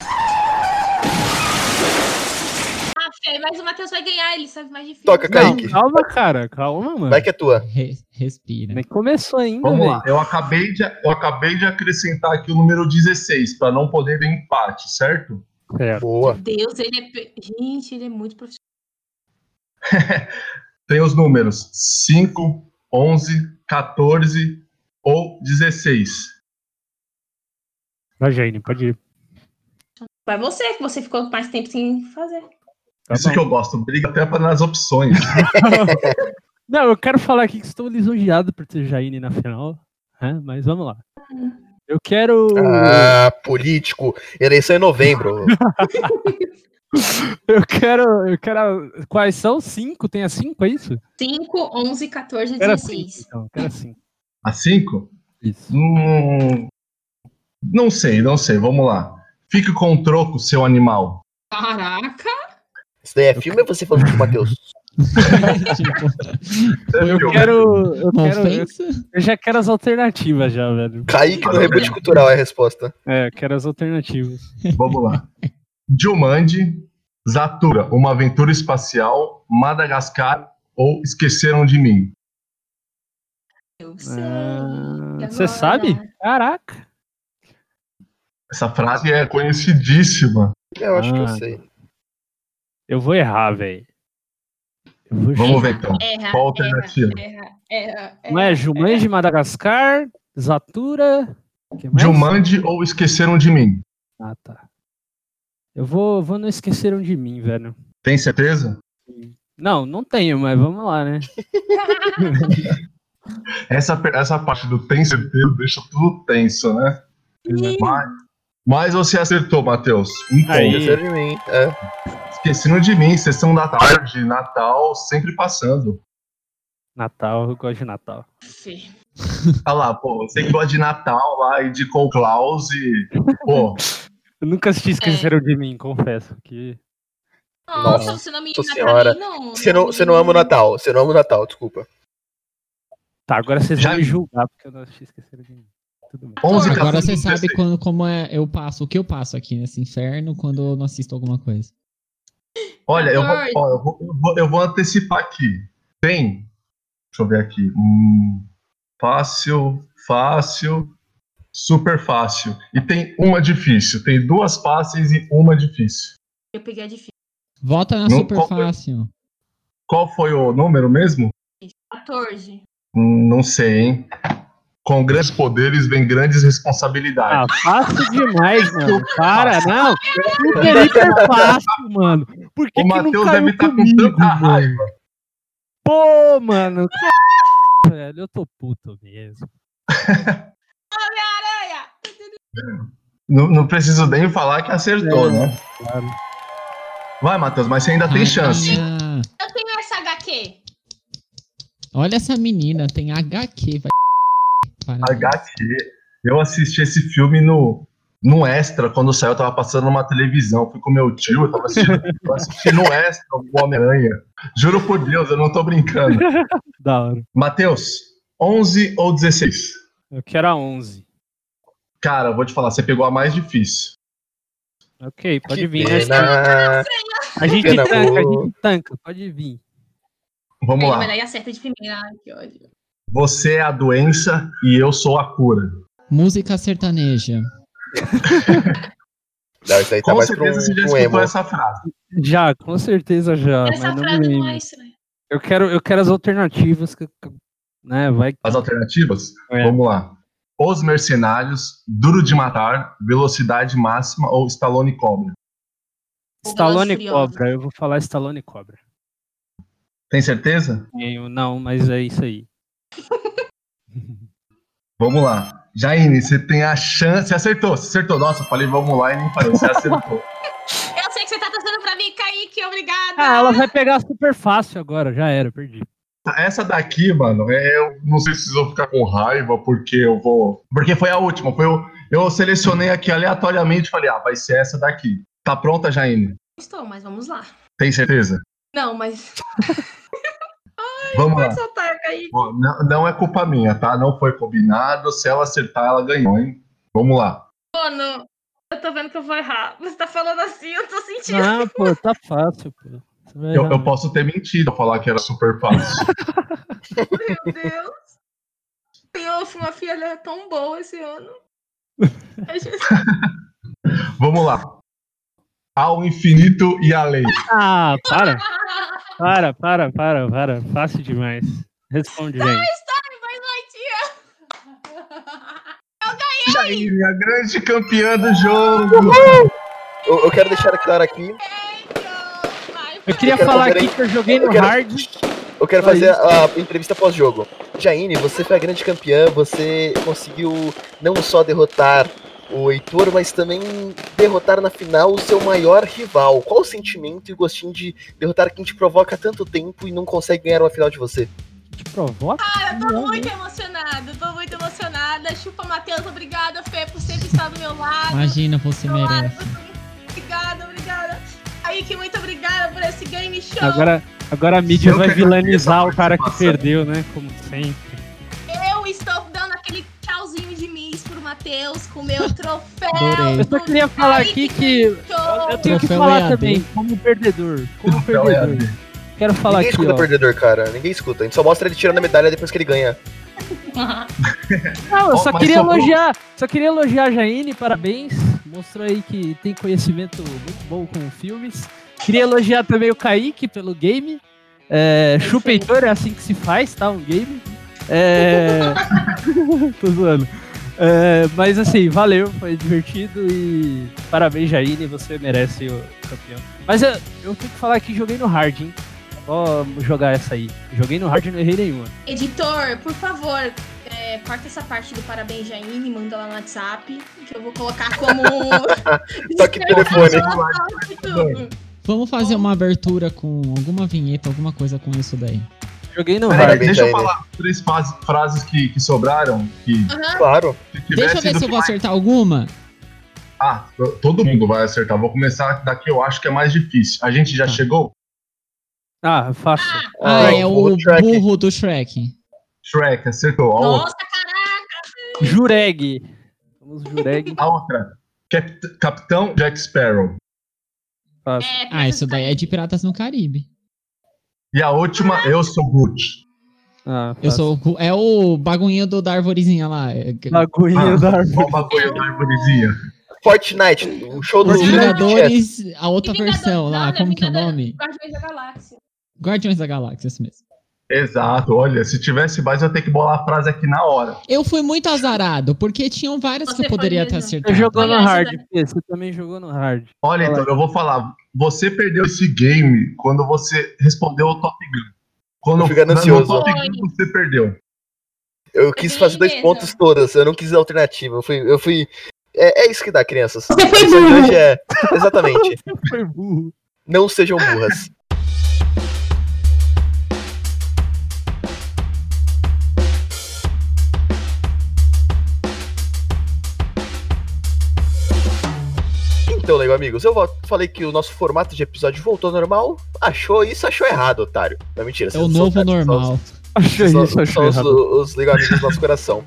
Ah, Fê, mas o Matheus vai ganhar, ele sabe mais filme. Toca, Não, Kaique. calma, cara. Calma, mano. Vai que é tua. Re- respira. Nem começou ainda, Vamos velho. lá. Eu acabei, de, eu acabei de acrescentar aqui o número 16, para não poder ter empate, certo? Certo. Boa. Deus, ele é. Gente, ele é muito profissional. Tem os números 5, 11, 14 ou 16. Vai, Jane, pode ir. Vai você, que você ficou mais tempo sem fazer. Tá Isso bom. que eu gosto, briga até para nas opções. Não, eu quero falar aqui que estou lisonjeado por ter Jaine na final. né? Mas vamos lá. Eu quero. Ah, político. Eleição em novembro. Eu quero. Eu quero. Quais são? Cinco? Tem a cinco, é isso? 5, 11, 14, Eu quero cinco, 16. então. eu Quero cinco. A 5? Isso. Hum, não sei, não sei. Vamos lá. Fique com o troco, seu animal. Caraca! Isso daí é filme ou você falou de Matheus? tipo, Eu quero. Eu, quero eu, eu já quero as alternativas, já, velho. Kaique no reboot cultural é a resposta. É, eu quero as alternativas. Vamos lá. Jumanji, Zatura, uma aventura espacial, Madagascar ou Esqueceram de Mim? Eu sei. Ah, Você sabe? Caraca. Essa frase é conhecidíssima. Eu acho que eu Ah. sei. Eu vou errar, velho. Eu vou Vamos ver então. Erra, Qual a alternativa? erra, erra, erra, Não é Jumanji de Madagascar, Zatura. Jumanji ou Esqueceram de Mim? Ah, tá. Eu vou, vou não esqueceram de mim, velho. Tem certeza? Não, não tenho, mas vamos lá, né? Essa, essa parte do tem certeza deixa tudo tenso, né? Mas, mas você acertou, Matheus. Um Aí. ponto. Esqueceram de mim. É. Esqueceram de mim, sessão da tarde, Natal, sempre passando. Natal, eu gosto de Natal. Fê. Olha lá, pô, você que gosta de Natal lá e de Cole Klaus e. Pô, Eu nunca assisti Esqueceram de mim, confesso. Que... Nossa, Nossa você não me Nossa pra senhora. mim, não. Você não, você não ama o Natal. Você não ama o Natal, desculpa. Tá, agora vocês Já vão me julgar porque eu não assisti Esqueceram de mim. Tudo bem. 11 Agora 14, você sabe 16. quando, como é, eu passo, o que eu passo aqui nesse inferno quando eu não assisto alguma coisa. Olha, eu vou, 14. ó, eu, vou, eu vou- eu vou antecipar aqui. Tem. Deixa eu ver aqui. Hum, fácil, fácil, super fácil. E tem uma difícil. Tem duas fáceis e uma difícil. Eu peguei a difícil. Volta na Não, super qual foi? fácil. Qual foi o número mesmo? 14. Hum, Não sei, hein? Com grandes poderes vem grandes Ah, responsabilidades. fácil demais, mano. Para, não. Super hiper fácil, mano. Por que, o que não Matheus caiu deve estar com comigo, tanta mano? raiva. Pô, mano. Velho, eu tô puto mesmo. Aranha! Não, não preciso nem falar que acertou, É, né? claro. Vai, Matheus, mas você ainda tem chance. Rainha. Eu tenho essa HQ. Olha essa menina, tem HQ. Vai... HQ. Eu assisti esse filme no, no Extra, quando saiu, eu tava passando numa televisão. Fui com meu tio, eu tava assistindo, eu assisti no Extra o Homem-Aranha. Juro por Deus, eu não tô brincando. Da hora. Matheus, 11 ou 16? Eu quero a 11. Cara, eu vou te falar, você pegou a mais difícil. Ok, pode Que vir. pena. A gente pena, tanca, a gente tanca. Pode vir. Vamos Aí, lá. mas daí acerta de primeira. Que ódio. Você é a doença e eu sou a cura. Música sertaneja. Não, isso aí tá Com um, certeza você já um escutou emo. essa frase. Já, com certeza já. Essa não frase não é estranha. Eu quero, eu quero as alternativas. Que, né, vai. As alternativas? É. Vamos lá. Os Mercenários, Duro de Matar, Velocidade Máxima ou Stallone Cobra? Stallone e. Cobra. Eu vou falar Stallone Cobra. Tem certeza? Eu, não, mas é isso aí. Vamos lá. Jaine, você tem a chance. Você acertou, você acertou. Nossa, eu falei vamos lá e nem falei. Você acertou. Eu sei que você tá torcendo pra mim, Kaique. Obrigada. Ah, ela vai pegar super fácil agora. Já era, perdi. Essa daqui, mano, é, eu não sei se vocês vão ficar com raiva, porque eu vou. Porque foi a última. Foi eu, eu selecionei aqui aleatoriamente e falei, ah, vai ser essa daqui. Tá pronta, Jaine? Estou, mas vamos lá. Tem certeza? Não, mas. Vamos lá. Soltar. Ó, Não, não é culpa minha, tá? Não foi combinado. Se ela acertar, ela ganhou, hein? Vamos lá. Mano, eu tô vendo que eu vou errar. Você tá falando assim, eu tô sentindo. Não, pô, tá fácil, pô. Eu, eu posso ter mentido falar que era super fácil. Meu Deus. Eu fui uma filha tão boa esse ano. Gente- Vamos lá. Ao infinito e além. Ah, para. Para, para, para, para. Fácil demais. Responde, gente. Vai, Noitinha! Jaine, a grande campeã do jogo. Eu, eu quero deixar claro aqui. Eu queria Eu falar aqui que eu joguei no eu quero- hard. Eu quero fazer isso. a, entrevista pós-jogo. Jaine, você foi a grande campeã, você conseguiu não só derrotar o Heitor, mas também derrotar na final o seu maior rival. Qual o sentimento e o gostinho de derrotar quem te provoca há tanto tempo e não consegue ganhar uma final de você? Te provoca? Eu tô muito emocionada, tô muito emocionada. Chupa, Matheus, obrigada, Fê, por sempre estar do meu lado. Imagina, você lado, merece. você- Obrigada, obrigada. Kaique, muito obrigada por esse game show. Agora, agora a mídia Eu vai que vilanizar o cara que perdeu, né? Como sempre. Matheus com meu troféu. Adorei. Eu só queria falar aqui que eu eu tenho que falar EAD. também, como perdedor. Como Troféu perdedor. Quero falar Ninguém aqui, escuta ó. perdedor, cara. Ninguém escuta. A gente só mostra ele tirando a medalha depois que ele ganha. Não, eu só mas queria elogiar, só queria elogiar a Jaine, parabéns. Mostrou aí que tem conhecimento muito bom com filmes. Queria elogiar também o Kaique pelo game. É, chupa Heitor, é assim que se faz, tá? Um game. É... Tô zoando. É, mas assim, valeu, foi divertido e parabéns, Jaine, você merece o campeão. Mas eu, eu tenho que falar que joguei no hard, hein? Vamos jogar essa aí. Joguei no hard e não errei nenhuma. Editor, por favor, é, corta essa parte do parabéns, Jaine, manda lá no WhatsApp, que eu vou colocar como. Toque telefone. Vamos fazer uma abertura com alguma vinheta, alguma coisa com isso daí. Joguei no Peraí, hard. Deixa eu falar três frases que, que sobraram. Que Aham. Claro. se Deixa eu ver se eu vou acertar alguma. Ah, todo mundo vai acertar. Vou começar daqui, eu acho que é mais difícil. A gente já Tá. chegou? Ah, fácil. Ah, Ah, é o o Shrek. burro do Shrek. Shrek, acertou. A outra. Nossa, caraca! Jureg. Vamos Jureg. A outra. Cap- Capitão Jack Sparrow. Fácil. É, Ah, isso daí é de Piratas no Caribe. E a última, eu sou Groot. Ah, Eu fácil. sou o É o bagunhinho do, da arvorezinha lá. É- Lagoinha Ah, da. Qual bagulho da árvorezinha? Fortnite, o show do Os Os Vingadores, a outra Vingadores- versão lá, não, como que é o nome? Guardiões da Galáxia. Guardiões da Galáxia, isso mesmo. Exato, olha, se tivesse mais, eu ia ter que bolar a frase aqui na hora. Eu fui muito azarado, porque tinham várias que Você eu poderia ter mesmo. Você acertado. jogou no hard, Você também jogou no hard. Olha, então, eu vou falar. Você perdeu esse game quando você respondeu o Top Gun. Quando Eu fico no ansioso. Top Gun você perdeu. Eu quis fazer dois mesmo. pontos todas, eu não quis alternativa. Eu fui. Eu fui é, é isso que dá, crianças. Você foi hoje é. Exatamente. Foi burro. Não sejam burras. Então, legal, amigos, eu falei que o nosso formato de episódio voltou ao normal. Achou isso, achou errado, otário. Não, mentira. É o são novo os- normal. Achei isso, são os, errado. os legal amigos do nosso coração.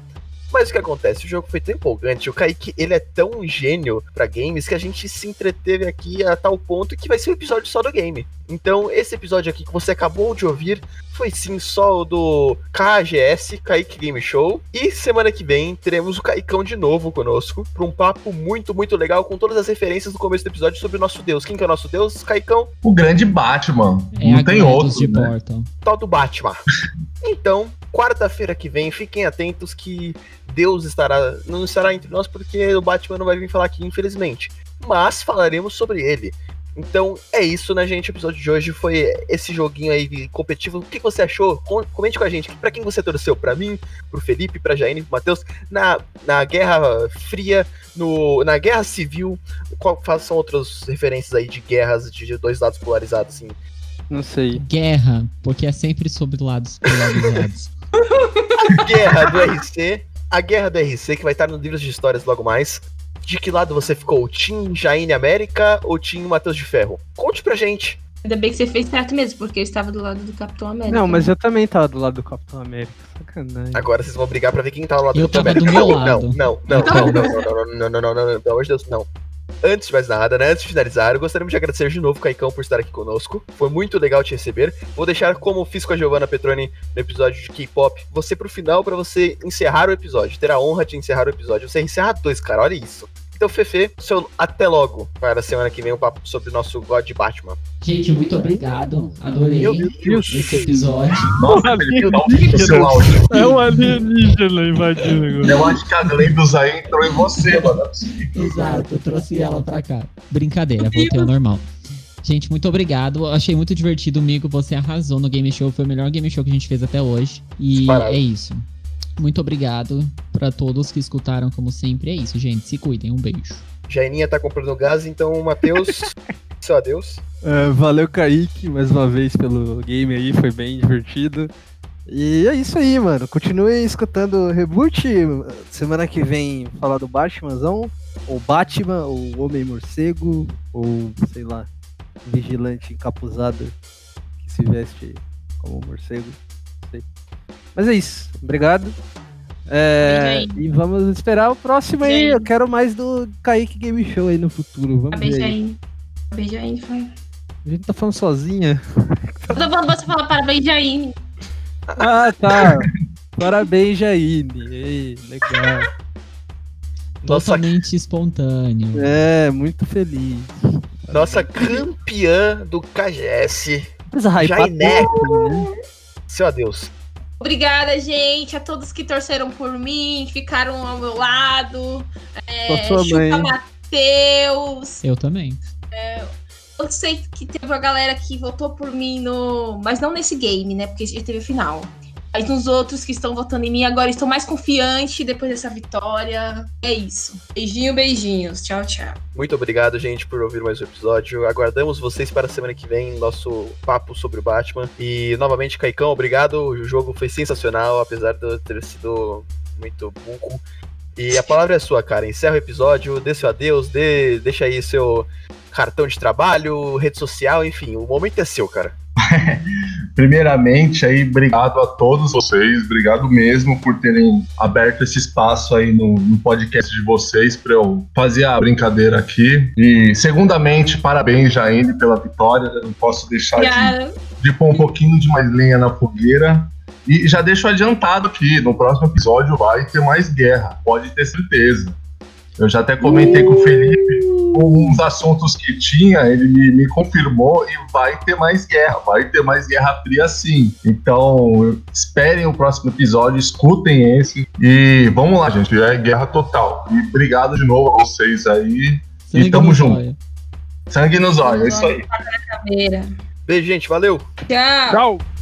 Mas o que acontece? O jogo foi tão empolgante. O Kaique, ele é tão gênio pra games que a gente se entreteve aqui a tal ponto que vai ser um episódio só do game. Então, esse episódio aqui que você acabou de ouvir foi sim só o do KGS, Kaique Game Show. E semana que vem teremos o Caicão de novo conosco pra um papo muito, muito legal com todas as referências do começo do episódio sobre o nosso Deus. Quem que é o nosso Deus? Caicão, O grande Batman. É não tem outro, de né? Portal. tal do Batman. Então, quarta-feira que vem, fiquem atentos que Deus estará não estará entre nós porque o Batman não vai vir falar aqui, infelizmente. Mas falaremos sobre ele. Então é isso, né, gente? O episódio de hoje foi esse joguinho aí competitivo. O que você achou? Com- Comente com a gente. Pra quem você torceu? Pra mim, pro Felipe, pra Jaine, pro Matheus? Na, na Guerra Fria, no, na Guerra Civil, qual são outras referências aí de guerras de dois lados polarizados, assim? Não sei. Guerra, porque é sempre sobre lados polarizados. Guerra do RC, a Guerra do RC, que vai estar nos livros de histórias logo mais. De que lado você ficou? Team Jaine América ou Team Matheus de Ferro? Conte pra gente. Ainda bem que você fez certo mesmo, porque eu estava do lado do Capitão América. Não, mas eu também tava do lado do Capitão América. Sacanagem. Agora vocês vão brigar pra ver quem tá ao lado Eu do Capitão do América. meu Não, lado. Não, não, não, não, não, não, não, não, não, não, não, pelo amor de Deus, não. Antes de mais nada, né? Antes de finalizar, gostaria de agradecer de novo, Caicão, por estar aqui conosco. Foi muito legal te receber. Vou deixar, como fiz com a Giovanna Petroni no episódio de K-pop, você pro final pra você encerrar o episódio. Ter a honra de encerrar o episódio. Você encerra dois, cara, olha isso. Então, Fefe, seu até logo para a semana que vem um papo sobre o nosso God Batman. Gente, muito obrigado. Adorei Meu Deus. esse episódio. Nossa, Felipe, dá um seu áudio. É um alienígena invadindo agora. Eu acho que a Glendos aí entrou em você, mano. Exato, eu trouxe ela pra cá. Brincadeira, voltei ao normal. Gente, muito obrigado. Achei muito divertido, amigo. Você arrasou no game show. Foi o melhor game show que a gente fez até hoje. E Disparado. é isso. Muito obrigado pra todos que escutaram, como sempre. É isso, gente. Se cuidem. Um beijo. Jaininha tá comprando gás, então, Matheus, seu adeus. É, valeu, Kaique, mais uma vez pelo game aí, foi bem divertido. E é isso aí, mano. Continue escutando o Reboot. Semana que vem falar do Batmanzão, ou Batman, ou Homem Morcego, ou sei lá, vigilante encapuzado que se veste como morcego. Mas é isso. Obrigado. É, Beijo aí. e vamos esperar o próximo aí. Beijo aí. Eu quero mais do Kaique Game Show aí no futuro. Vamos ver. aí. Beijaine. A Beijaine foi. A gente tá falando sozinha. Eu tô falando você falar parabéns, Jaine. Ah, tá. Parabéns, Jaine. Ei, legal. Nossa, Totalmente espontâneo. É, muito feliz. nossa campeã do KGS. Tudo, né? Seu adeus. Obrigada, gente, a todos que torceram por mim, ficaram ao meu lado. É. Chupa Matheus. Eu também. Eu sei que teve a galera que votou por mim no. Mas não nesse game, né? Porque já teve a final. Mas nos outros que estão votando em mim, agora estou mais confiante depois dessa vitória. É isso. Beijinho, beijinhos. Tchau, tchau. Muito obrigado, gente, por ouvir mais um episódio. Aguardamos vocês para a semana que vem, nosso papo sobre o Batman. E novamente, Caicão, obrigado. O jogo foi sensacional, apesar de eu ter sido muito burro. E a palavra é sua, cara. Encerra o episódio, dê seu adeus, dê, deixa aí seu cartão de trabalho, rede social, enfim, o momento é seu, cara. Primeiramente, aí, obrigado a todos vocês, obrigado mesmo por terem aberto esse espaço aí no, no podcast de vocês para eu fazer a brincadeira aqui. E, segundamente, parabéns, Jaine, pela vitória. Eu não posso deixar de, de pôr um pouquinho de mais lenha na fogueira. E já deixo adiantado aqui, no próximo episódio vai ter mais guerra, pode ter certeza. Eu já até comentei com o Felipe uns assuntos que tinha, ele me, me confirmou e vai ter mais guerra, vai ter mais guerra fria sim. Então, esperem o próximo episódio, escutem esse e vamos lá, gente, é guerra total. E obrigado de novo a vocês aí. Sangue tamo no junto. zóio. Sangue nos olhos, é isso aí. Beijo, gente, valeu! Tchau. Tchau.